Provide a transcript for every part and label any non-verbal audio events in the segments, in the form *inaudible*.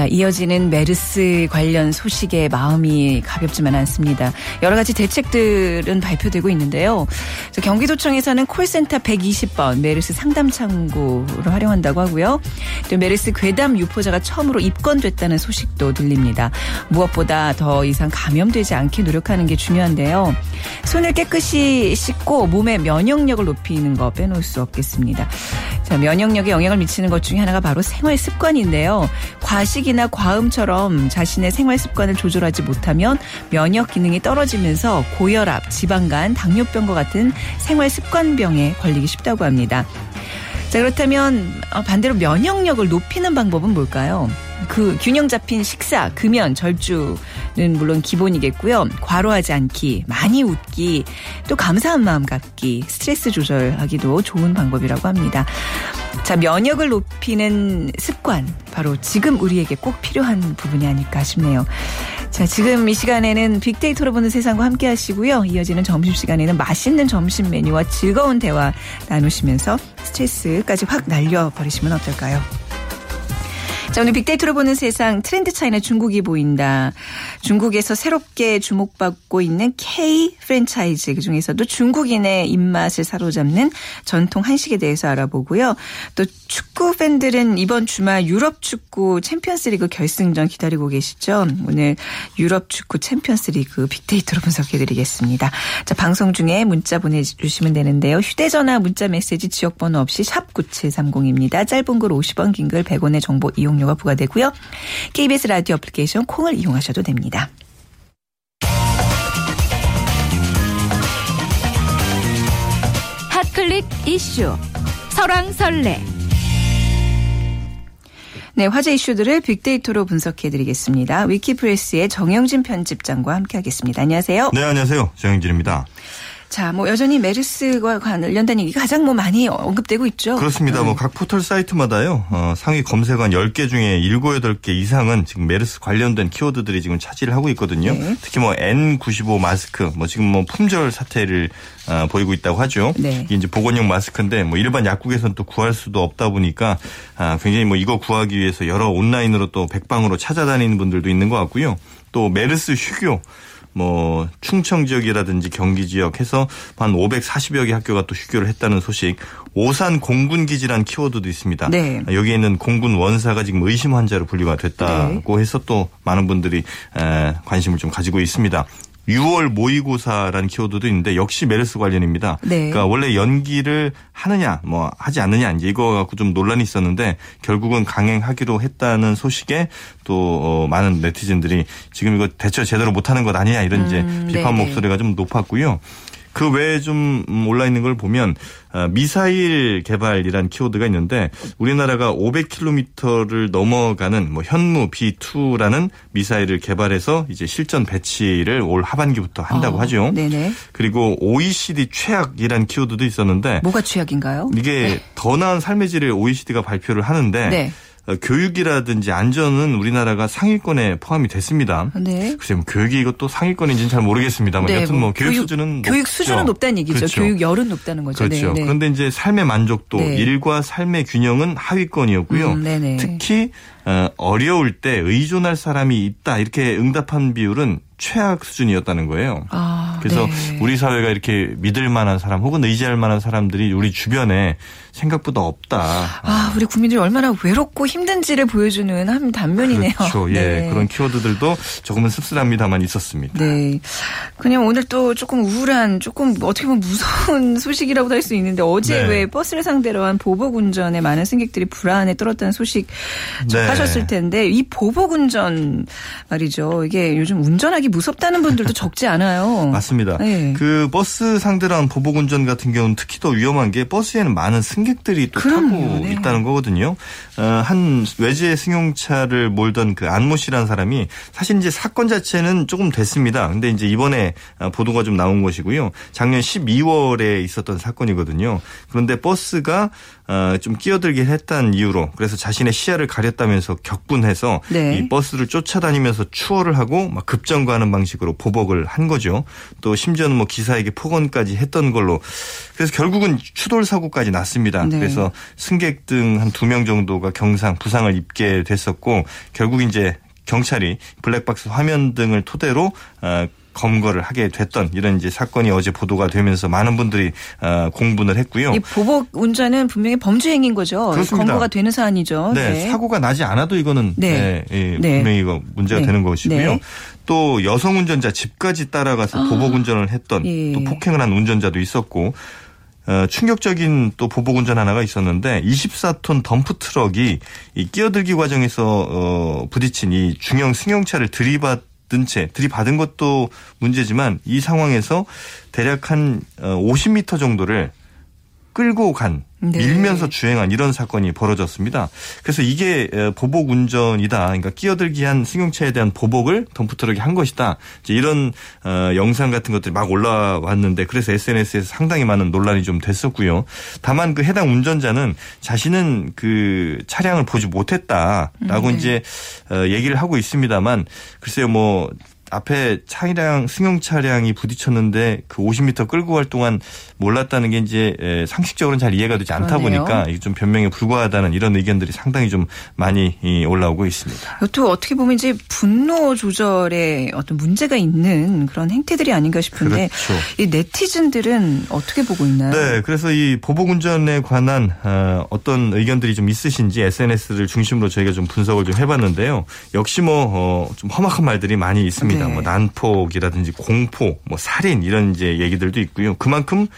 자, 이어지는 메르스 관련 소식에 마음이 가볍지만 않습니다. 여러 가지 대책들은 발표되고 있는데요. 경기도청에서는 콜센터 120번 메르스 상담 창구를 활용한다고 하고요. 또 메르스 괴담 유포자가 처음으로 입건됐다는 소식도 들립니다. 무엇보다 더 이상 감염되지 않게 노력하는 게 중요한데요. 손을 깨끗이 씻고 몸의 면역력을 높이는 거 빼놓을 수 없겠습니다. 자, 면역력에 영향을 미치는 것 중에 하나가 바로 생활 습관인데요. 과식이 나 과음처럼 자신의 생활 습관을 조절하지 못하면 면역 기능이 떨어지면서 고혈압, 지방간, 당뇨병과 같은 생활 습관병에 걸리기 쉽다고 합니다. 자, 그렇다면 어, 반대로 면역력을 높이는 방법은 뭘까요? 그 균형 잡힌 식사, 금연, 절주는 물론 기본이겠고요. 과로하지 않기, 많이 웃기, 또 감사한 마음 갖기, 스트레스 조절하기도 좋은 방법이라고 합니다. 자, 면역을 높이는 습관, 바로 지금 우리에게 꼭 필요한 부분이 아닐까 싶네요. 자, 지금 이 시간에는 빅데이터로 보는 세상과 함께 하시고요. 이어지는 점심시간에는 맛있는 점심 메뉴와 즐거운 대화 나누시면서 스트레스까지 확 날려버리시면 어떨까요? 자, 오늘 빅데이터로 보는 세상 트렌드 차이나 중국이 보인다. 중국에서 새롭게 주목받고 있는 K 프랜차이즈 그 중에서도 중국인의 입맛을 사로잡는 전통 한식에 대해서 알아보고요. 또 축구 팬들은 이번 주말 유럽 축구 챔피언스리그 결승전 기다리고 계시죠. 오늘 유럽 축구 챔피언스리그 빅데이터로 분석해 드리겠습니다. 자, 방송 중에 문자 보내 주시면 되는데요. 휴대 전화 문자 메시지 지역 번호 없이 샵 9730입니다. 짧은 글 50원, 긴 글 100원의 정보 이용 이용료가 부과되고요. KBS 라디오 애플리케이션 콩을 이용하셔도 됩니다. 핫클릭 이슈 설왕설래 네, 화제 이슈들을 빅데이터로 분석해 드리겠습니다. 위키프레스의 정영진 편집장과 함께하겠습니다. 안녕하세요. 네, 안녕하세요. 정영진입니다. 자, 뭐 여전히 메르스와 관련된 얘기 가장 뭐 많이 언급되고 있죠. 그렇습니다. 뭐각 포털 사이트마다요. 어, 상위 검색어 10개 중에 7, 8개 이상은 지금 메르스 관련된 키워드들이 지금 차지를 하고 있거든요. 네. 특히 뭐 N95 마스크, 뭐 지금 뭐 품절 사태를 어, 보이고 있다고 하죠. 네. 이게 이제 보건용 마스크인데 뭐 일반 약국에서는 또 구할 수도 없다 보니까 아, 굉장히 뭐 이거 구하기 위해서 여러 온라인으로 또 백방으로 찾아다니는 분들도 있는 것 같고요. 또 메르스 휴교 뭐 충청 지역이라든지 경기 지역 해서 한 540여 개 학교가 또 휴교를 했다는 소식. 오산 공군 기지란 키워드도 있습니다. 네. 여기에 있는 공군 원사가 지금 의심 환자로 분류가 됐다고 네. 해서 또 많은 분들이 관심을 좀 가지고 있습니다. 6월 모의고사라는 키워드도 있는데 역시 메르스 관련입니다. 네. 그러니까 원래 연기를 하느냐 뭐 하지 않느냐 이제 이거 갖고 좀 논란이 있었는데 결국은 강행하기로 했다는 소식에 또 어, 많은 네티즌들이 지금 이거 대처 제대로 못하는 것 아니냐 이런 이제 음, 비판 네네. 목소리가 좀 높았고요. 그 외에 좀 올라 있는 걸 보면 아, 미사일 개발이란 키워드가 있는데 우리나라가 500km를 넘어가는 뭐 현무 B2라는 미사일을 개발해서 이제 실전 배치를 올 하반기부터 한다고 어, 하죠. 네네. 그리고 OECD 최악이란 키워드도 있었는데 뭐가 최악인가요? 이게 네. 더 나은 삶의 질을 OECD가 발표를 하는데 네. 어, 교육이라든지 안전은 우리나라가 상위권에 포함이 됐습니다. 네. 글쎄 뭐 교육이 이것도 상위권인지는 잘 모르겠습니다만 네, 여튼 뭐, 뭐 교육, 수준은 교육 높죠. 수준은 높다는 얘기죠. 그렇죠. 교육 열은 높다는 거죠. 그렇죠. 네, 네. 그런데 이제 삶의 만족도, 네. 일과 삶의 균형은 하위권이었고요. 음, 특히 어, 어려울 때 의존할 사람이 있다 이렇게 응답한 비율은 최악 수준이었다는 거예요. 아, 그래서 네. 우리 사회가 이렇게 믿을 만한 사람 혹은 의지할 만한 사람들이 우리 주변에 생각보다 없다. 아, 우리 국민들이 얼마나 외롭고 힘든지를 보여주는 한 단면이네요. 그렇죠. 예. 네. 그런 키워드들도 조금은 씁쓸합니다만 있었습니다. 네. 그냥 오늘 또 조금 우울한 조금 어떻게 보면 무서운 *laughs* 소식이라고도 할 수 있는데 어제 네. 왜 버스를 상대로 한 보복 운전에 많은 승객들이 불안에 떨었다는 소식 접하셨을 네. 텐데 이 보복 운전 말이죠. 이게 요즘 운전하기 무섭다는 분들도 적지 않아요. 맞습니다. 네. 그 버스 상대로 한 보복 운전 같은 경우는 특히 더 위험한 게 버스에는 많은 승객들이 또 그럼요. 타고 네. 있다는 거거든요. 어, 한 외제 승용차를 몰던 그 안모 씨라는 사람이 사실 이제 사건 자체는 조금 됐습니다. 근데 이제 이번에 보도가 좀 나온 것이고요. 작년 12월에 있었던 사건이거든요. 그런데 버스가 어, 좀 끼어들긴 했다는 이유로 그래서 자신의 시야를 가렸다면서 격분해서 네. 이 버스를 쫓아다니면서 추월을 하고 막 급정 거하는 방식으로 보복을 한 거죠. 또 심지어는 뭐 기사에게 폭언까지 했던 걸로 그래서 결국은 추돌 사고까지 났습니다. 네. 그래서 승객 등 한 두 명 정도가 경상 부상을 입게 됐었고 결국 이제 경찰이 블랙박스 화면 등을 토대로 어, 검거를 하게 됐던 이런 이제 사건이 어제 보도가 되면서 많은 분들이 어, 공분을 했고요. 이 보복 운전은 분명히 범죄 행위인 거죠. 그렇습니다. 검거가 되는 사안이죠. 네, 네. 사고가 나지 않아도 이거는 네. 네, 네. 분명히 이거 문제가 네. 되는 것이고요. 네. 또 여성 운전자 집까지 따라가서 아. 보복 운전을 했던 예. 또 폭행을 한 운전자도 있었고 어, 충격적인 또 보복 운전 하나가 있었는데 24톤 덤프 트럭이 이 끼어들기 과정에서 어, 부딪힌 이 중형 승용차를 들이받 은채 들이받은 것도 문제지만 이 상황에서 대략 한 50m 어, 정도를 끌고 간 네. 밀면서 주행한 이런 사건이 벌어졌습니다. 그래서 이게 보복 운전이다. 그러니까 끼어들기 한 승용차에 대한 보복을 덤프트럭이 한 것이다. 이제 이런 어, 영상 같은 것들이 막 올라왔는데 그래서 SNS에서 상당히 많은 논란이 좀 됐었고요. 다만 그 해당 운전자는 자신은 그 차량을 보지 못했다라고 음, 네. 이제 어, 얘기를 하고 있습니다만 글쎄요 뭐 앞에 차량 승용 차량이 부딪혔는데 그 50m 끌고 갈 동안 몰랐다는 게 이제 상식적으로는 잘 이해가 되지 않다 그러네요. 보니까 이게 좀 변명에 불과하다는 이런 의견들이 상당히 좀 많이 올라오고 있습니다. 또 어떻게 보면 이제 분노 조절에 어떤 문제가 있는 그런 행태들이 아닌가 싶은데 그렇죠. 이 네티즌들은 어떻게 보고 있나요? 네, 그래서 이 보복 운전에 관한 어, 어떤 의견들이 좀 있으신지 SNS를 중심으로 저희가 좀 분석을 좀 해봤는데요. 역시 뭐좀 어, 험악한 말들이 많이 있습니다. 있습니다. 네. 뭐 난폭이라든지 공포, 뭐 살인 이런 이제 얘기들도 있고요. 그만큼 어,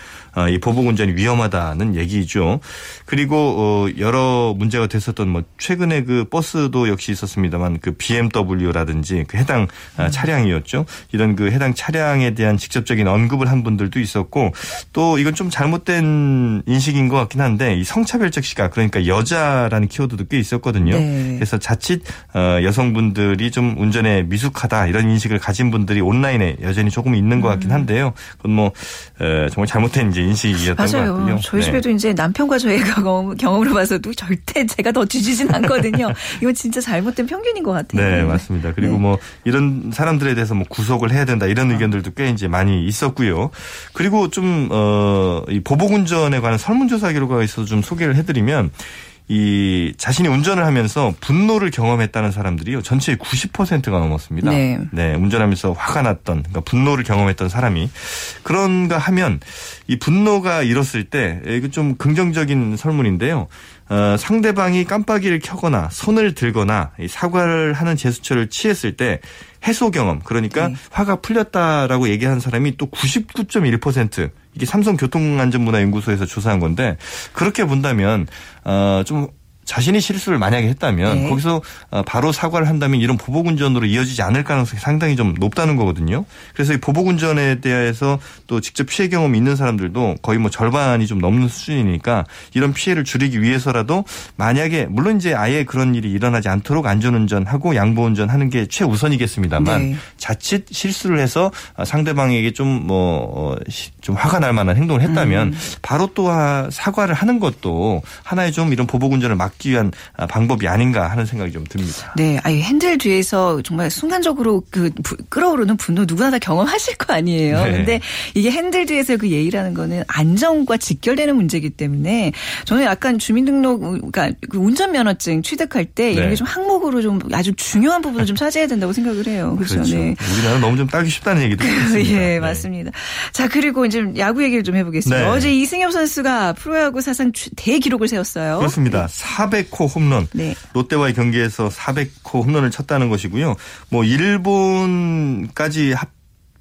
이 보복 운전이 위험하다는 얘기죠. 그리고 어, 여러 문제가 됐었던 뭐 최근에 그 버스도 역시 있었습니다만 그 BMW라든지 그 해당 아, 음. 차량이었죠. 이런 그 해당 차량에 대한 직접적인 언급을 한 분들도 있었고 또 이건 좀 잘못된 인식인 것 같긴 한데 이 성차별적 시각 그러니까 여자라는 키워드도 꽤 있었거든요. 네. 그래서 자칫 어, 여성분들이 좀 운전에 미숙하다 이런 인식을 가진 분들이 온라인에 여전히 조금 있는 것 같긴 음. 한데요. 그건 뭐 정말 잘못된 이제 인식이었던 맞아요. 것 같고요. 저희 네. 집에도 네. 이제 남편과 저희 *laughs* 경험, 경험으로 봐서도 절대 제가 더 뒤지진 않거든요. *laughs* 이건 진짜 잘못된 편견인 것 같아요. 네, 맞습니다. 그리고 네. 뭐 이런 사람들에 대해서 뭐 구속을 해야 된다 이런 아. 의견들도 꽤 이제 많이 있었고요. 그리고 좀, 어, 이 보복운전에 관한 설문조사 결과가 있어서 좀 소개를 해드리면 이 자신이 운전을 하면서 분노를 경험했다는 사람들이요 전체의 90%가 넘었습니다. 네. 네, 운전하면서 화가 났던 그러니까 분노를 경험했던 사람이 그런가 하면 이 분노가 일었을 때 이거 좀 긍정적인 설문인데요. 어, 상대방이 깜빡이를 켜거나 손을 들거나 사과를 하는 제스처를 취했을 때 해소 경험 그러니까 네. 화가 풀렸다라고 얘기하는 사람이 또 99.1% 이게 삼성교통안전문화연구소에서 조사한 건데 그렇게 본다면 어좀 자신이 실수를 만약에 했다면 네. 거기서 어, 바로 사과를 한다면 이런 보복 운전으로 이어지지 않을 가능성이 상당히 좀 높다는 거거든요. 그래서 이 보복 운전에 대해서 또 직접 피해 경험이 있는 사람들도 거의 뭐 절반이 좀 넘는 수준이니까 이런 피해를 줄이기 위해서라도 만약에 물론 이제 아예 그런 일이 일어나지 않도록 안전 운전하고 양보 운전 하는 게 최우선이겠습니다만 네. 자칫 실수를 해서 상대방에게 좀 뭐좀 뭐, 좀 화가 날 만한 행동을 했다면 음. 바로 또 사과를 하는 것도 하나의 좀 이런 보복 운전을 막 막기 위한 아, 방법이 아닌가 하는 생각이 좀 듭니다. 네, 아니 핸들 뒤에서 정말 순간적으로 그 끌어오르는 분노 누구나 다 경험하실 거 아니에요. 네. 근데 이게 핸들 뒤에서 그 예의라는 거는 안전과 직결되는 문제이기 때문에 저는 약간 주민등록 그러니까 그 운전면허증 취득할 때 이런 네. 게좀 항목으로 좀 아주 중요한 부분을 좀 *laughs* 차지해야 된다고 생각을 해요. 그렇죠. 그렇죠. 네. 우리나라 너무 좀 따기 쉽다는 얘기도 *laughs* 있습니다. 예, 네. 맞습니다. 자, 그리고 이제 야구 얘기를 좀 해보겠습니다. 네. 어제 이승엽 선수가 프로야구 사상 대기록을 세웠어요. 그렇습니다. 400호 홈런. 네. 롯데와의 경기에서 400호 홈런을 쳤다는 것이고요. 뭐 일본까지 합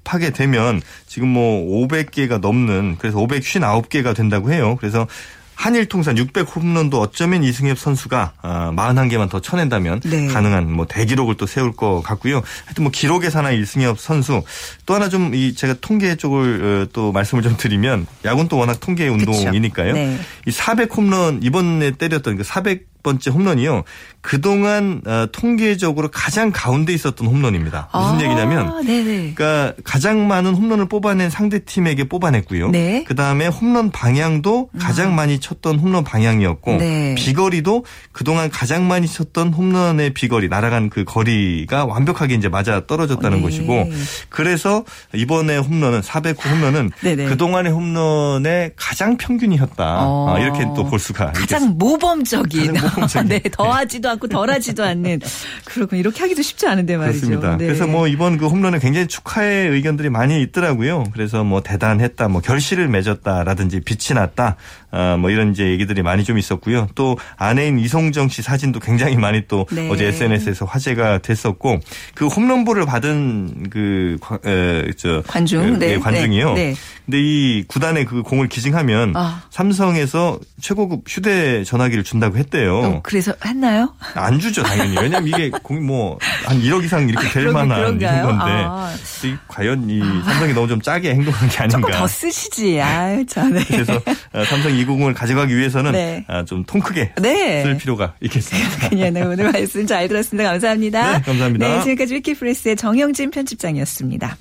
하게 되면 지금 뭐 500개가 넘는 그래서 559개가 된다고 해요. 그래서 한일 통산 600 홈런도 어쩌면 이승엽 선수가 41개만 아, 더 쳐낸다면 네. 가능한 뭐 대기록을 또 세울 것 같고요. 하여튼 뭐 기록의 사나이 이승엽 선수 또 하나 좀 이 제가 통계 쪽을 어, 또 말씀을 좀 드리면 야구는 또 워낙 통계 운동이니까요. 네. 이400 홈런 이번에 때렸던 그400 번째 홈런이요. 그동안 어, 통계적으로 가장 가운데 있었던 홈런입니다. 무슨 아, 얘기냐면 네네. 그러니까 가장 많은 홈런을 뽑아낸 상대 팀에게 뽑아냈고요. 네. 그다음에 홈런 방향도 가장 많이 쳤던 홈런 방향이었고 네. 비거리도 그동안 가장 많이 쳤던 홈런의 비거리 날아간 그 거리가 완벽하게 이제 맞아 떨어졌다는 네. 것이고 그래서 이번에 홈런은 409 홈런은 네네. 그동안의 홈런의 가장 평균이었다. 어. 아, 이렇게 또 볼 수가 있겠습니다. 가장 모범적인, 가장. 네, 더하지도 않고 덜하지도 않는 그렇군 이렇게 하기도 쉽지 않은데 말이죠. 그렇습니다. 네. 그래서 뭐 이번 그 홈런에 굉장히 축하의 의견들이 많이 있더라고요. 그래서 뭐 대단했다, 뭐 결실을 맺었다라든지 빛이 났다, 아, 뭐 이런 이제 얘기들이 많이 좀 있었고요. 또 아내인 이송정 씨 사진도 굉장히 많이 또 네. 어제 SNS에서 화제가 됐었고 그 홈런볼을 받은 그 관- 에, 저, 관중, 그, 네, 예, 관중이요. 네, 네. 근데 이 구단에 그 공을 기증하면 아. 삼성에서 최고급 휴대 전화기를 준다고 했대요. 어, 그래서 했나요? 안 주죠 당연히. 왜냐면 이게 공이 뭐한 1억 이상 이렇게 될 그런- 만한 그런가요? 이런 건데 아. 이 과연 이 삼성이 너무 좀 짜게 행동한 게 조금 아닌가. 더 쓰시지. 아유, 참. 네. 그래서 어, 삼성 290을 가져가기 위해서는 네. 좀통 크게 네. 쓸 필요가 있겠습니다. *laughs* 예, 네, 오늘 말씀 잘 들었습니다. 감사합니다. 네, 감사합니다. 네, 지금까지 위키프레스의 정영진 편집장이었습니다.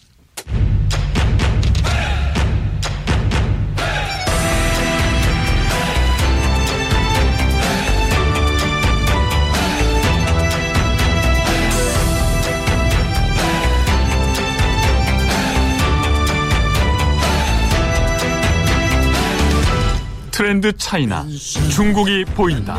트렌드 차이나 중국이 보인다.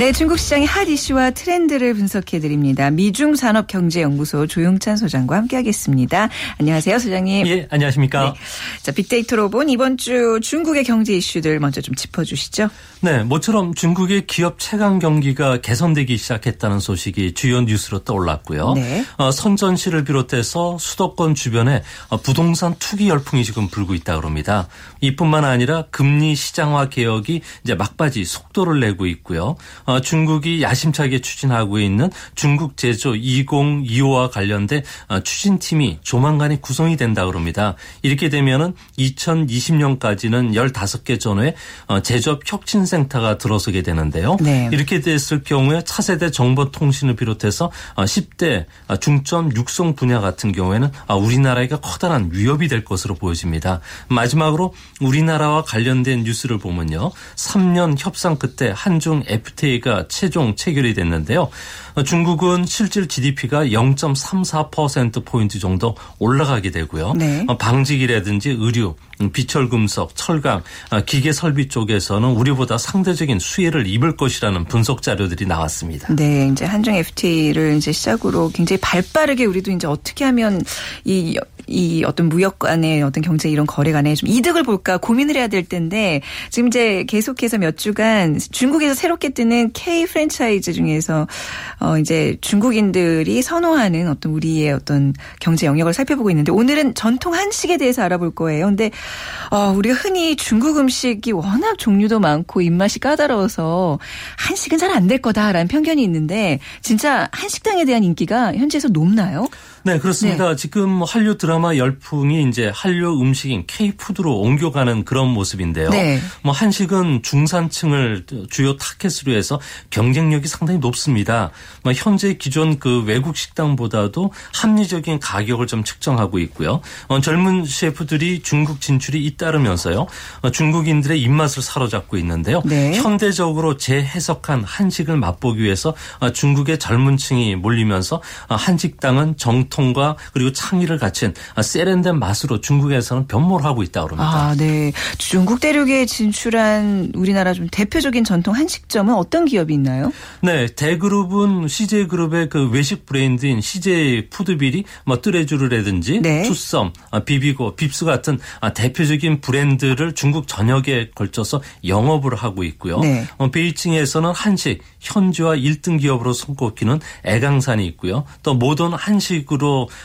네, 중국 시장의 핫 이슈와 트렌드를 분석해 드립니다. 미중 산업 경제 연구소 조용찬 소장과 함께하겠습니다. 안녕하세요, 소장님. 예, 안녕하십니까. 네. 자, 빅데이터로 본 이번 주 중국의 경제 이슈들 먼저 좀 짚어 주시죠. 네, 모처럼 중국의 기업 체감 경기가 개선되기 시작했다는 소식이 주요 뉴스로 떠올랐고요. 네. 어, 선전시를 비롯해서 수도권 주변에 어, 부동산 투기 열풍이 지금 불고 있다 그럽니다. 이뿐만 아니라 금리 시장화 개혁이 이제 막바지 속도를 내고 있고요. 어, 중국이 야심차게 추진하고 있는 중국 제조 2025와 관련된 어, 추진팀이 조만간에 구성이 된다 그럽니다. 이렇게 되면은 2020년까지는 15개 전후에 어, 제조업 혁신센터가 들어서게 되는데요. 네. 이렇게 됐을 경우에 차세대 정보통신을 비롯해서 10대 중점 육성 분야 같은 경우에는 아, 우리나라가 커다란 위협이 될 것으로 보여집니다. 마지막으로 우리나라와 관련된 뉴스를 보면요. 3년 협상 끝에 한중 FTA 가 최종 체결이 됐는데요. 어, 중국은 실질 GDP가 0.34%포인트 정도 올라가게 되고요. 네. 어, 방직이라든지 의류, 음, 비철금속, 철강, 아, 기계 설비 쪽에서는 우리보다 상대적인 수혜를 입을 것이라는 분석 자료들이 나왔습니다. 네, 이제 한중 FTA를 이제 시작으로 굉장히 발빠르게 우리도 이제 어떻게 하면 이, 이 어떤 무역 간의 어떤 경제 이런 거래 간에 좀 이득을 볼까 고민을 해야 될 텐데 지금 이제 계속해서 몇 주간 중국에서 새롭게 뜨는 K 프랜차이즈 중에서 어 이제 중국인들이 선호하는 어떤 우리의 어떤 경제 영역을 살펴보고 있는데 오늘은 전통 한식에 대해서 알아볼 거예요. 근데 어 우리가 흔히 중국 음식이 워낙 종류도 많고 입맛이 까다로워서 한식은 잘 안 될 거다라는 편견이 있는데 진짜 한식당에 대한 인기가 현지에서 높나요? 네, 그렇습니다. 지금 한류 드라마 열풍이 이제 한류 음식인 K푸드로 옮겨가는 그런 모습인데요. 네. 뭐 한식은 중산층을 주요 타겟으로 해서 경쟁력이 상당히 높습니다. 뭐 현재 기존 그 외국 식당보다도 합리적인 가격을 좀 측정하고 있고요. 어, 젊은 셰프들이 중국 진출이 잇따르면서요. 어, 중국인들의 입맛을 사로잡고 있는데요. 네. 현대적으로 재해석한 한식을 맛보기 위해서 어, 중국의 젊은 층이 몰리면서 어, 한식당은 정 통과 그리고 창의를 갖춘 어, 세련된 맛으로 중국에서는 변모를 하고 있다고 합니다. 아, 네. 중국 대륙에 진출한 우리나라 좀 대표적인 전통 한식점은 어떤 기업이 있나요? 네, 대그룹은 CJ그룹의 그 외식 브랜드인 CJ 푸드빌이 뭐 뜨레주르라든지 네. 투썸, 아, 비비고, 빕스 같은 아, 대표적인 브랜드를 중국 전역에 걸쳐서 영업을 하고 있고요. 네. 어, 베이징에서는 한식 현지화 1등 기업으로 손꼽히는 애강산이 있고요. 또 모던 한식으로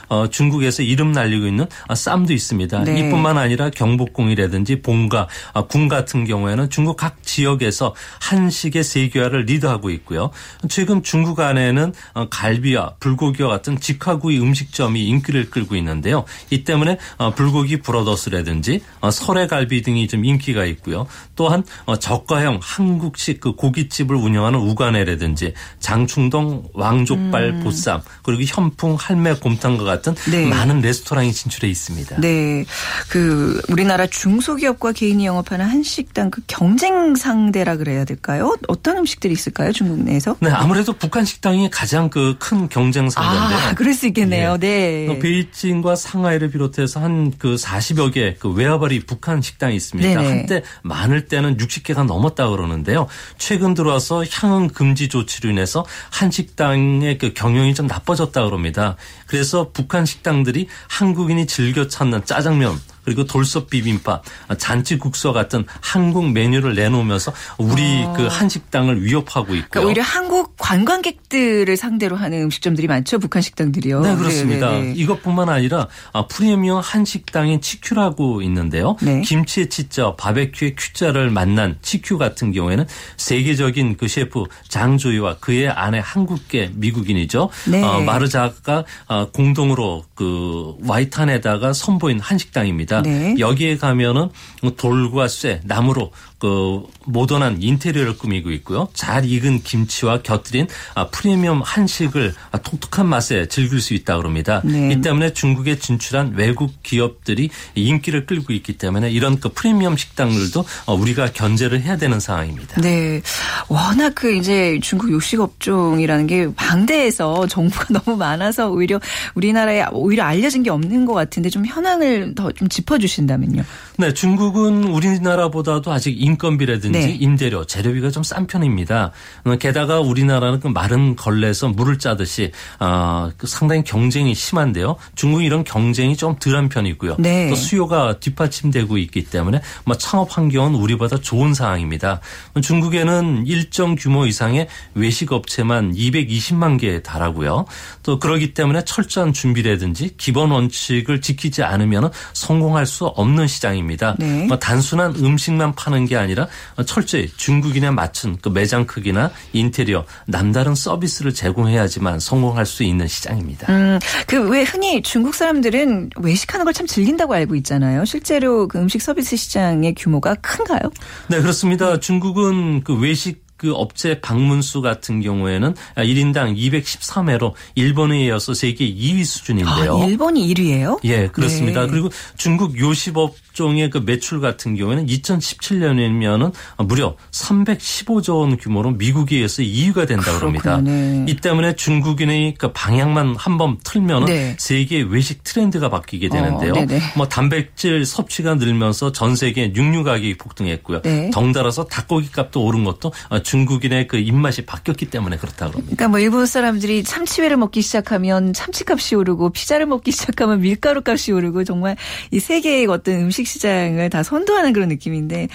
어, 중국에서 이름 날 달리고 있는 아, 쌈도 있습니다. 네. 이뿐만 아니라 경복궁이라든지 본가, 아, 궁 같은 경우에는 중국 각 지역에서 한식의 세계화를 리드하고 있고요. 최근 중국 안에는 어, 갈비와 불고기와 같은 직화구이 음식점이 인기를 끌고 있는데요. 이 때문에 어, 불고기 브러더스라든지 어, 설해갈비 등이 좀 인기가 있고요. 또한 어, 저가형 한국식 그 고깃집을 운영하는 우간회라든지 장충동 왕족발 보쌈 그리고 현풍 할매 곰탕과 같은 네. 많은 레스토랑이 진출해 있습니다. 네. 그 우리나라 중소기업과 개인이 영업하는 한식당 그 경쟁 상대라 그래야 될까요? 어떤 음식들이 있을까요? 중국 내에서? 네, 아무래도 북한 식당이 가장 그 큰 경쟁 상대인데요. 아, 그럴 수 있겠네요. 예. 네. 어, 베이징과 상하이를 비롯해서 한 그 40여 개 그 외화벌이 북한 식당이 있습니다. 네네. 한때 많을 때는 60개가 넘었다 그러는데요. 최근 들어와서 향응 금지 조치로 인해서 한식당의 그 경영이 좀 나빠졌다 그럽니다. 그래서 북한 식당들이 한국인이 즐겨 찾는 짜장면 그리고 돌솥 비빔밥, 잔치국수 같은 한국 메뉴를 내놓으면서 우리 그 한식당을 위협하고 있고요. 아. 그러니까 오히려 한국 관광객들을 상대로 하는 음식점들이 많죠. 북한 식당들이요. 네, 그렇습니다. 네, 네, 네. 이것뿐만 아니라 아, 프리미엄 한식당인 치큐라고 있는데요. 네. 김치의 치자, 바베큐의 큐자를 만난 치큐 같은 경우에는 세계적인 그 셰프 장조이와 그의 아내 한국계 미국인이죠. 네. 어, 마르자가 어, 공동으로 그 와이탄에다가 선보인 한식당입니다. 네. 여기에 가면은 돌과 쇠, 나무로 그 모던한 인테리어를 꾸미고 있고요. 잘 익은 김치와 곁들인 아, 프리미엄 한식을 아, 독특한 맛에 즐길 수 있다 그럽니다. 네. 이 때문에 중국에 진출한 외국 기업들이 인기를 끌고 있기 때문에 이런 그 프리미엄 식당들도 어, 우리가 견제를 해야 되는 상황입니다. 네. 워낙 그 이제 중국 요식 업종이라는 게 방대해서 정보가 *laughs* 너무 많아서 오히려 우리나라에 오히려 알려진 게 없는 것 같은데 좀 현황을 더 좀 짚어주신다면요. 네, 중국은 우리나라보다도 아직 인건비라든지 네. 임대료, 재료비가 좀 싼 편입니다. 어, 게다가 우리나라는 그 마른 걸레에서 물을 짜듯이 아, 그 상당히 경쟁이 심한데요. 중국은 이런 경쟁이 좀 덜한 편이고요. 네. 또 수요가 뒷받침되고 있기 때문에 뭐 창업 환경은 우리보다 좋은 상황입니다. 중국에는 일정 규모 이상의 외식 업체만 220만 개에 달하고요. 또 그러기 때문에 철저한 준비라든지 기본 원칙을 지키지 않으면 성공할 수 없는 시장입니다. 네. 뭐 단순한 음식만 파는 게 아니라 철저히 중국인에 맞춘 그 매장 크기나 인테리어 남다른 서비스를 제공해야지만 성공할 수 있는 시장입니다. 음, 그 왜 흔히 중국 사람들은 외식하는 걸 참 즐긴다고 알고 있잖아요. 실제로 그 음식 서비스 시장의 규모가 큰가요? 네, 그렇습니다. 중국은 그 외식 그 업체 방문수 같은 경우에는 1인당 213회로 일본에 이어서 세계 2위 수준인데요. 아, 일본이 1위예요? 예, 그렇습니다. 네. 그리고 중국 요식업 종의 그 매출 같은 경우에는 2017년이면은 무려 315조 원 규모로 미국에 의해서 2위가 된다 그럽니다. 그렇군요. 네. 이 때문에 중국인의 그 방향만 한 번 틀면은 네. 세계 외식 트렌드가 바뀌게 되는데요. 어. 뭐 단백질 섭취가 늘면서 전 세계 육류 가격이 폭등했고요. 네. 덩달아서 닭고기 값도 오른 것도 중국인의 그 입맛이 바뀌었기 때문에 그렇다고 합니다. 그러니까 뭐 일본 사람들이 참치회를 먹기 시작하면 참치값이 오르고 피자를 먹기 시작하면 밀가루 값이 오르고 정말 이 세계의 어떤 음식 시장을 다 선도하는 그런 느낌인데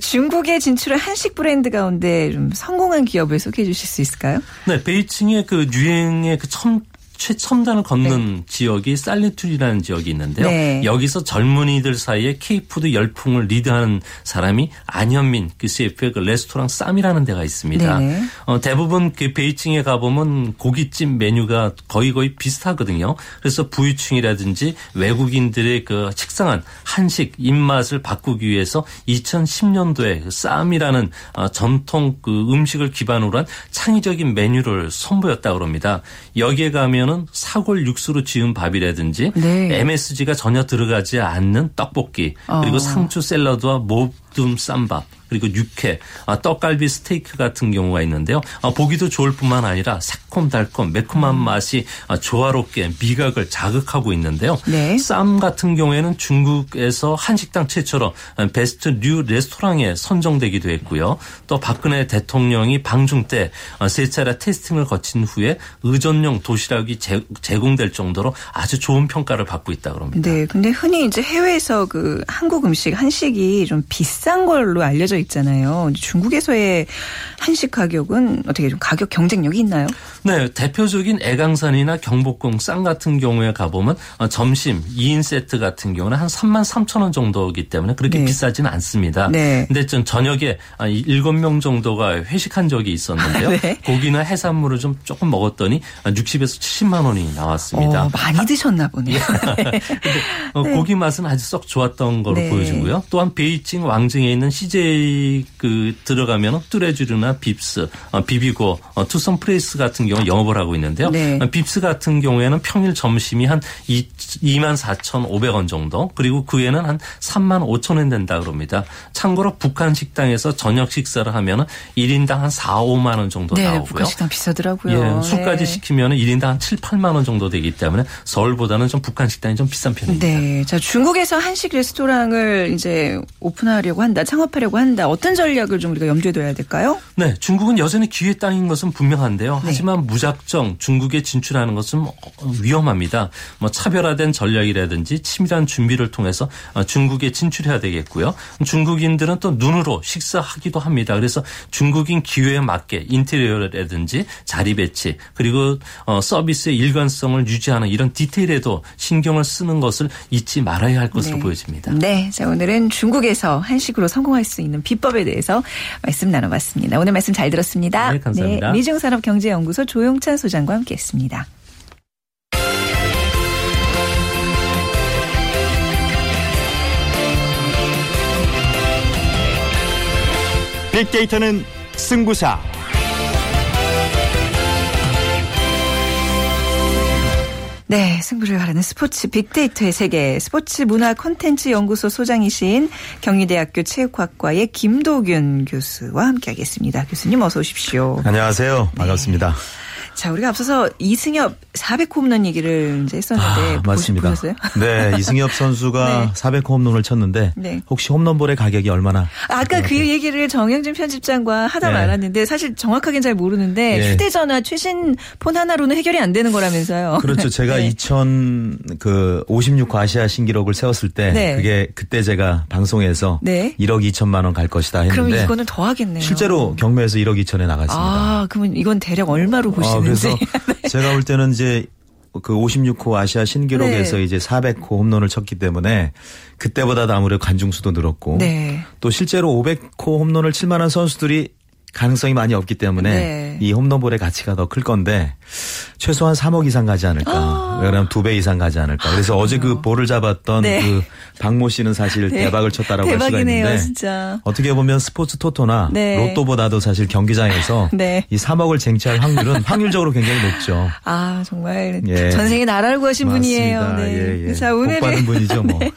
중국에 진출한 한식 브랜드 가운데 좀 성공한 기업을 소개해 주실 수 있을까요? 네, 베이징의 그 유행의 그 첨, 최첨단을 걷는 지역이 살리투리라는 지역이 있는데요. 네. 여기서 젊은이들 사이에 케이푸드 열풍을 리드하는 사람이 안현민 그 셰프의 그 레스토랑 쌈이라는 데가 있습니다. 네. 어, 대부분 그 베이징에 가보면 고깃집 메뉴가 거의 거의 비슷하거든요. 그래서 부유층이라든지 외국인들의 그 식상한 한식 입맛을 바꾸기 위해서 2010년도에 그 쌈이라는 어, 전통 그 음식을 기반으로 한 창의적인 메뉴를 선보였다고 합니다. 여기에 가면은 사골 육수로 지은 밥이라든지 네. MSG가 전혀 들어가지 않는 떡볶이 그리고 어. 상추 샐러드와 모둠 쌈밥 그리고 육회, 아, 떡갈비 스테이크 같은 경우가 있는데요. 아, 보기도 좋을 뿐만 아니라 새콤달콤 매콤한 맛이 아, 조화롭게 미각을 자극하고 있는데요. 네. 쌈 같은 경우에는 중국에서 한식당 최초로 Best New Restaurant에 선정되기도 했고요. 또 박근혜 대통령이 방중 때 세 차례 테스팅을 거친 후에 의전용 도시락이 제- 제공될 정도로 아주 좋은 평가를 받고 있다고 합니다. 네, 근데 흔히 이제 해외에서 그 한국 음식 한식이 좀 비싼 걸로 알려져 있잖아요. 중국에서의 한식 가격은 어떻게 좀 가격 경쟁력이 있나요? 네, 대표적인 애강산이나 경복궁 쌍 같은 경우에 가보면 어, 점심 2인 세트 같은 경우는 한 3만 3천 원 정도이기 때문에 그렇게 네. 비싸지는 않습니다. 네. 근데 좀 저녁에 한 7명 정도가 회식한 적이 있었는데요. 네. 고기나 해산물을 좀 조금 먹었더니 60에서 70만 원이 나왔습니다. 어, 많이 드셨나 보네요. *laughs* 어, 고기 맛은 아주 썩 좋았던 걸로 네. 보여지고요. 또한 베이징 왕징에 있는 CJ 그 들어가면 뚜레쥬르나 빕스, 어, 비비고, 어, 투썸 플레이스 같은 경우 영업을 하고 있는데요. 네. 어, 빕스 같은 경우에는 평일 점심이 한 2, 2만 4,500원 정도, 그리고 그 외에는 한 3만 5천 원 된다 그럽니다. 참고로 북한 식당에서 저녁 식사를 하면은 1인당 한 4, 5만 원 정도 네, 나오고요. 북한 식당 비싸더라고요. 예, 술까지 네. 시키면 1인당 한 7, 8만 원 정도 되기 때문에 서울보다는 좀 북한 식당이 좀 비싼 편입니다. 네. 자, 중국에서 한식 레스토랑을 이제 오픈하려고 한다, 창업하려고 한다. 어떤 전략을 좀 우리가 염두에 둬야 될까요? 네, 중국은 여전히 기회 땅인 것은 분명한데요. 네. 하지만 무작정 중국에 진출하는 것은 위험합니다. 뭐 차별화된 전략이라든지 치밀한 준비를 통해서 어, 중국에 진출해야 되겠고요. 중국인들은 또 눈으로 식사하기도 합니다. 그래서 중국인 기회에 맞게 인테리어라든지 자리 배치 그리고 어, 서비스의 일관성을 유지하는 이런 디테일에도 신경을 쓰는 것을 잊지 말아야 할 것으로 네. 보여집니다. 네. 자, 오늘은 중국에서 한식 으로 성공할 수 있는 비법에 대해서 말씀 나눠봤습니다. 오늘 말씀 잘 들었습니다. 네, 감사합니다. 미중산업경제연구소 조용찬 소장과 함께 했습니다. 빅데이터는 승부사. 네, 승부를 가르는 스포츠 빅데이터의 세계 스포츠 문화 콘텐츠 연구소 소장이신 경희대학교 체육학과의 김도균 교수와 함께하겠습니다. 교수님 어서 오십시오. 안녕하세요. 반갑습니다. 자, 우리가 앞서서 이승엽 400홈런 얘기를 이제 했었는데 아, 맞습니다. 보셨어요? 네, 이승엽 선수가 *laughs* 네. 400호 홈런을 쳤는데 네. 혹시 홈런볼의 가격이 얼마나? 아까 그 얘기를 정영진 편집장과 하다 네. 말았는데 사실 정확하게는 잘 모르는데 예. 휴대전화 최신 폰 하나로는 해결이 안 되는 거라면서요. 그렇죠. *laughs* 제가 네. 2000그 56호 아시아 신기록을 세웠을 때 네. 그게 그때 제가 방송에서 네. 1억 2천만 원 갈 것이다 그럼 했는데 이거는 더 하겠네요. 실제로 경매에서 1억 2천에 나갔습니다. 아, 그러면 이건 대략 얼마로 어, 보시는 지. 그래서 *laughs* 제가 볼 때는 이제 그 56호 아시아 신기록에서 네. 이제 400호 홈런을 쳤기 때문에 그때보다도 아무래도 관중수도 늘었고 네. 또 실제로 500호 홈런을 칠 만한 선수들이 가능성이 많이 없기 때문에 네. 이 홈런볼의 가치가 더 클 건데 최소한 3억 이상 가지 않을까. 그러면 두 배 이상 가지 않을까. 그래서 어제 그 볼을 잡았던 아. 네. 그 박모 씨는 사실 네. 대박을 쳤다라고 할 수가 대박이네요, 있는데 진짜. 어떻게 보면 스포츠 토토나 네. 로또보다도 사실 경기장에서 *laughs* 네. 이 3억을 쟁취할 확률은 확률적으로 굉장히 높죠. 아, 정말 예. 전생에 나라를 구하신 분이에요. 맞습니다. 네. 예, 예. 자, 복 오늘은 분이죠, 뭐. *laughs* 네.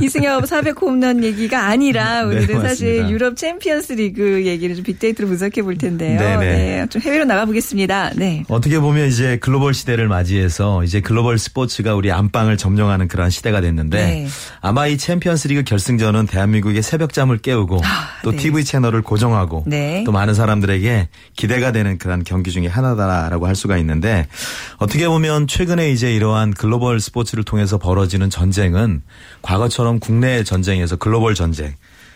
이승엽 400 홈런 얘기가 아니라 *laughs* 네, 오늘은 사실. 유럽 챔피언스 리그 얘기를 좀 빅데이터로 분석해 볼 텐데요. 네네. 네. 좀 해외로 나가 보겠습니다. 네. 어떻게 보면 이제 글로벌 시대를 맞이해서 이제 글로벌 스포츠가 우리 안방을 점령하는 그러한 시대가 됐는데 네. 아마 이 챔피언스 리그 결승전은 대한민국의 새벽잠을 깨우고 또 네. TV 채널을 고정하고 네. 또 많은 사람들에게 기대가 되는 그런 경기 중에 하나다라고 할 수가 있는데 어떻게 보면 최근에 이제 이러한 글로벌 스포츠를 통해서 벌어지는 전쟁은 과거처럼 국내 전쟁에서 글로벌 전쟁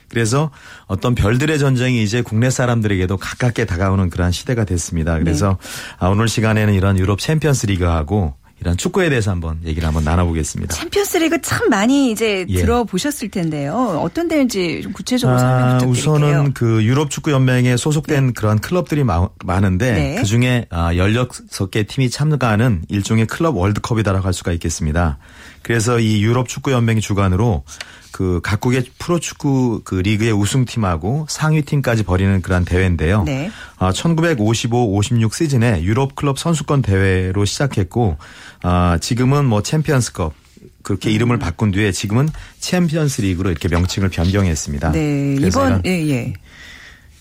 그래서 어떤 별들의 전쟁이 이제 국내 사람들에게도 가깝게 다가오는 그러한 시대가 됐습니다. 그래서 네. 아, 오늘 시간에는 이런 유럽 챔피언스 리그하고 이런 축구에 대해서 한번 얘기를 한번 나눠보겠습니다. 챔피언스 리그 참 많이 이제 예. 들어보셨을 텐데요. 어떤 데인지 좀 구체적으로 설명 아, 부탁드릴게요. 우선은 그 유럽 축구 연맹에 소속된 그러한 클럽들이 마- 많은데 네. 그 중에 16개 팀이 참가하는 일종의 클럽 월드컵이다라고 할 수가 있겠습니다. 그래서 이 유럽 축구 연맹이 주관으로 그 각국의 프로축구 그 리그의 우승팀하고 상위팀까지 벌이는 그러한 대회인데요. 네. 아, 1955, 56 시즌에 유럽 클럽 선수권 대회로 시작했고 아, 지금은 뭐 챔피언스컵 그렇게 이름을 바꾼 뒤에 지금은 챔피언스 리그로 이렇게 명칭을 변경했습니다. 네. 이번 예, 예.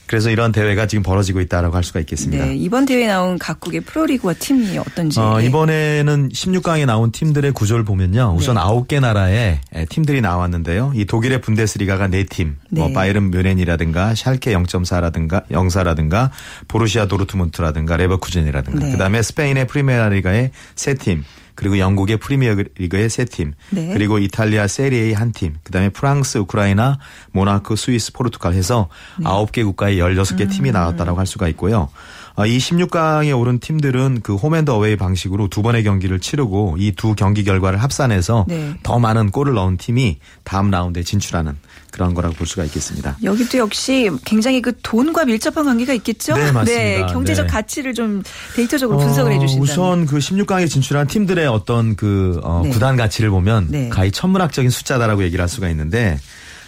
그래서 이런 대회가 지금 벌어지고 있다라고 할 수가 있겠습니다. 네. 이번 대회에 나온 각국의 프로리그와 팀이 어떤지. 어, 예. 이번에는 16강에 나온 팀들의 구조를 보면요. 우선 네. 아홉 개 나라의 에, 팀들이 나왔는데요. 이 독일의 분데스리가가 네 팀, 뭐 네. 바이른 뮌헨이라든가 샬케 0.4라든가 0사라든가 보루시아 도르트문트라든가 레버쿠젠이라든가 네. 그다음에 스페인의 프리메라리가의 세 팀. 그리고 영국의 프리미어 리그의 세 팀, 네. 그리고 이탈리아 세리에의 한 팀, 그다음에 프랑스, 우크라이나, 모나코, 스위스, 포르투갈 해서 네. 아홉 개 국가의 16개 음. 팀이 나왔다라고 할 수가 있고요. 어, 이 16강에 오른 팀들은 그 홈앤드 어웨이 방식으로 두 번의 경기를 치르고 이 두 경기 결과를 합산해서 네. 더 많은 골을 넣은 팀이 다음 라운드에 진출하는 그런 거라고 볼 수가 있겠습니다. 여기도 역시 굉장히 그 돈과 밀접한 관계가 있겠죠? 네, 맞습니다. 경제적 네. 가치를 좀 데이터적으로 분석을 어, 해주신다. 우선 그 16강에 진출한 팀들의 어떤 그 어, 네. 구단 가치를 보면 네. 가히 천문학적인 숫자다라고 얘기를 할 수가 있는데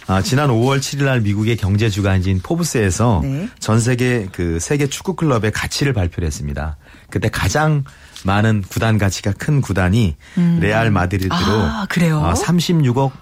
아, 지난 5월 7일 날 미국의 경제 주간지인 포브스에서 네. 전 세계 그 세계 축구 클럽의 가치를 발표를 했습니다. 그때 가장 많은 구단 가치가 큰 구단이 레알 마드리드로 음. 아, 그래요? 어, 36억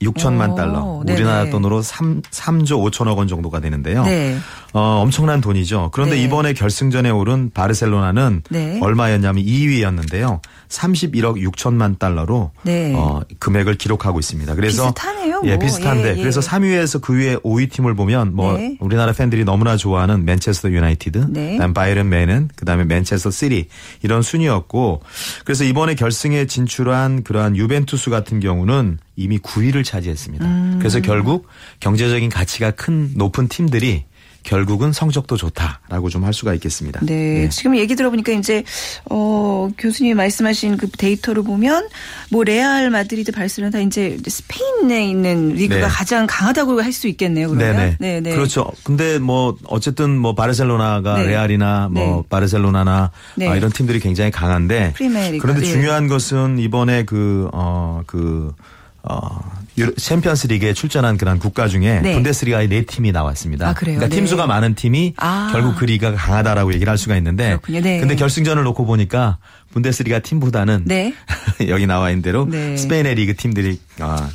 6천만 오, 달러, 네네. 우리나라 돈으로 3, 3조 5천억 원 정도가 되는데요. 네. 어, 엄청난 돈이죠. 그런데 네. 이번에 결승전에 오른 바르셀로나는 네. 얼마였냐면 2위였는데요. 31억 6천만 달러로 네. 어, 금액을 기록하고 있습니다. 그래서 비슷하네요, 예, 뭐. 비슷한데 예, 예. 그래서 3위에서 그 위에 5위 팀을 보면 뭐 네. 우리나라 팬들이 너무나 좋아하는 맨체스터 유나이티드, 네. 그다음 바이에른 뮌헨 그다음에 맨체스터 시티 이런 순위였고 그래서 이번에 결승에 진출한 그러한 유벤투스 같은 경우는 이미 9위를 차지했습니다. 음. 그래서 결국 경제적인 가치가 큰 높은 팀들이 결국은 성적도 좋다라고 좀 할 수가 있겠습니다. 네. 예. 지금 얘기 들어보니까 이제, 어, 교수님이 말씀하신 그 데이터를 보면 뭐 레알 마드리드 바르셀로나 다 이제 스페인에 있는 리그가 네. 가장 강하다고 할 수 있겠네요. 그러면. 네네. 그렇죠. 근데 뭐 어쨌든 뭐 바르셀로나가 네. 레알이나 뭐 네. 바르셀로나나 네. 아, 이런 팀들이 굉장히 강한데 그런데 예. 중요한 것은 이번에 그어그 어, 유로- 챔피언스 리그에 출전한 그런 국가 중에 네. 분데스리가의 네 팀이 나왔습니다. 아, 그래요? 그러니까 팀 네. 수가 많은 팀이 아. 결국 그 리그가 강하다라고 얘기를 할 수가 있는데 그렇군요. 네. 근데 결승전을 놓고 보니까 분데스리가 팀보다는 네. *laughs* 여기 나와 있는 대로 네. 스페인의 리그 팀들이 아,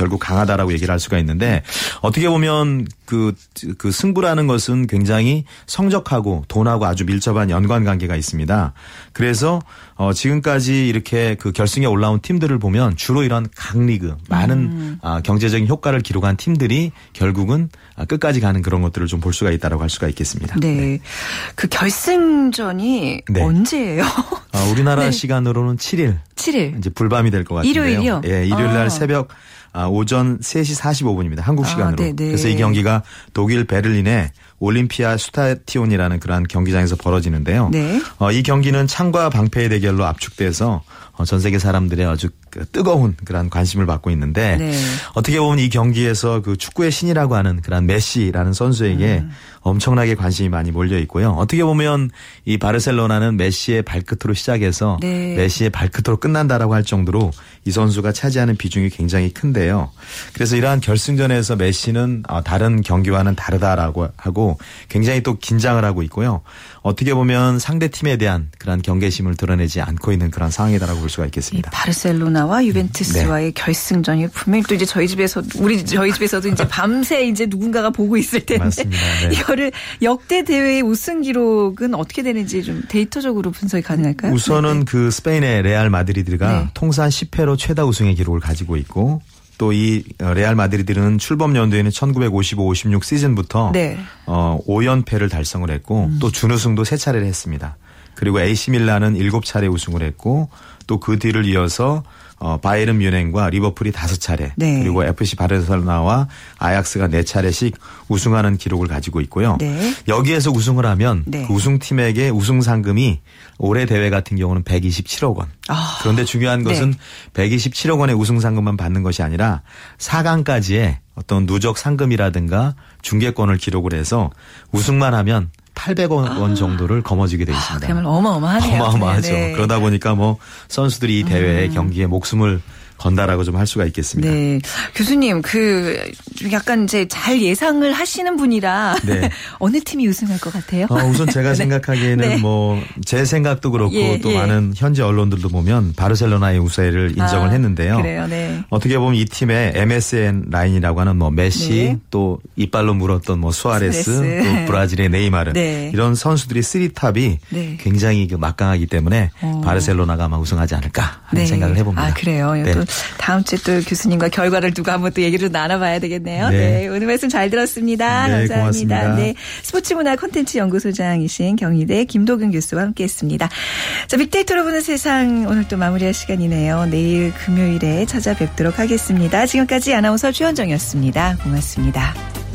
결국 강하다라고 얘기를 할 수가 있는데 어떻게 보면 그, 그 승부라는 것은 굉장히 성적하고 돈하고 아주 밀접한 연관 관계가 있습니다. 그래서 어, 지금까지 이렇게 그 결승에 올라온 팀들을 보면 주로 이런 강리그 많은 음. 아, 경제적인 효과를 기록한 팀들이 결국은 아, 끝까지 가는 그런 것들을 좀 볼 수가 있다라고 할 수가 있겠습니다. 네. 그 결승전이 네. 언제예요? 아, 우리나라 *laughs* 네. 시간으로는 7일 7일. 이제 불밤이 될 것 같은데요. 일요일이요? 예, 일요일 날 아. 새벽 아, 오전 3시 45분입니다. 한국 아, 시간으로. 네네. 그래서 이 경기가 독일 베를린의 올림피아 스타티온이라는 그러한 경기장에서 벌어지는데요. 네. 어, 이 경기는 창과 방패의 대결로 압축돼서 어, 전 세계 사람들의 아주 그 뜨거운 그런 관심을 받고 있는데 네. 어떻게 보면 이 경기에서 그 축구의 신이라고 하는 그런 메시라는 선수에게 음. 엄청나게 관심이 많이 몰려 있고요. 어떻게 보면 이 바르셀로나는 메시의 발끝으로 시작해서 네. 메시의 발끝으로 끝난다라고 할 정도로 이 선수가 차지하는 비중이 굉장히 큰데요. 그래서 이러한 결승전에서 메시는 어, 다른 경기와는 다르다라고 하고 굉장히 또 긴장을 하고 있고요. 어떻게 보면 상대 팀에 대한 그런 경계심을 드러내지 않고 있는 그런 상황이다라고 볼 수가 이 있겠습니다. 바르셀로나와 유벤투스와의 결승전이 분명히 또 이제 저희 집에서 우리 저희 집에서도 이제 *laughs* 밤새 이제 누군가가 보고 있을 텐데 맞습니다. 네. 이거를 역대 대회의 우승 기록은 어떻게 되는지 좀 데이터적으로 분석이 가능할까요? 우선은 그 스페인의 레알 마드리드가 네. 통산 10회로 최다 우승의 기록을 가지고 있고 또 이 레알 마드리드는 출범 연도에는 1955-56 시즌부터 네. 어 5연패를 달성을 했고 음. 또 준우승도 3차례를 했습니다. 그리고 AC 밀란은 7차례 우승을 했고 또 그 뒤를 이어서 어 바이에른 뮌헨과 리버풀이 5차례 네. 그리고 FC 바르셀로나와 아약스가 4차례씩 우승하는 기록을 가지고 있고요. 네. 여기에서 우승을 하면 네. 그 우승팀에게 우승 상금이 올해 대회 같은 경우는 127억 원. 아. 그런데 중요한 것은 네. 127억 원의 우승 상금만 받는 것이 아니라 4강까지의 어떤 누적 상금이라든가 중계권을 기록을 해서 우승만 하면 800억 원 정도를 거머쥐게 돼 아, 있습니다. 그야말로 어마어마하네요. 어마어마하죠. 네, 네. 그러다 보니까 뭐 선수들이 이 대회 경기에 목숨을 건다라고 좀 할 수가 있겠습니다. 네. 교수님, 그, 좀 약간 이제 잘 예상을 하시는 분이라. 네. *laughs* 어느 팀이 우승할 것 같아요? 어, 우선 제가 *laughs* 네. 생각하기에는 네. 뭐 제 생각도 그렇고 예, 또 예. 많은 현지 언론들도 보면 바르셀로나의 우세를 인정을 아, 했는데요. 그래요, 네. 어떻게 보면 이 팀의 MSN 라인이라고 하는 뭐 메시 네. 또 이빨로 물었던 뭐 수아레스 수아레스. 또 브라질의 네이마르 네. 이런 선수들이 쓰리탑이 네. 굉장히 그 막강하기 때문에 어. 바르셀로나가 아마 우승하지 않을까 하는 생각을 해봅니다. 아, 그래요. 네. 또 다음 주에 또 교수님과 결과를 두고 한번 또 얘기를 나눠봐야 되겠네요. 네. 네. 오늘 말씀 잘 들었습니다. 네, 감사합니다. 고맙습니다. 네. 스포츠문화 콘텐츠 연구소장이신 경희대 김도균 교수와 함께 했습니다. 자, 빅데이터로 보는 세상 오늘 또 마무리할 시간이네요. 내일 금요일에 찾아뵙도록 하겠습니다. 지금까지 아나운서 최현정이었습니다. 고맙습니다.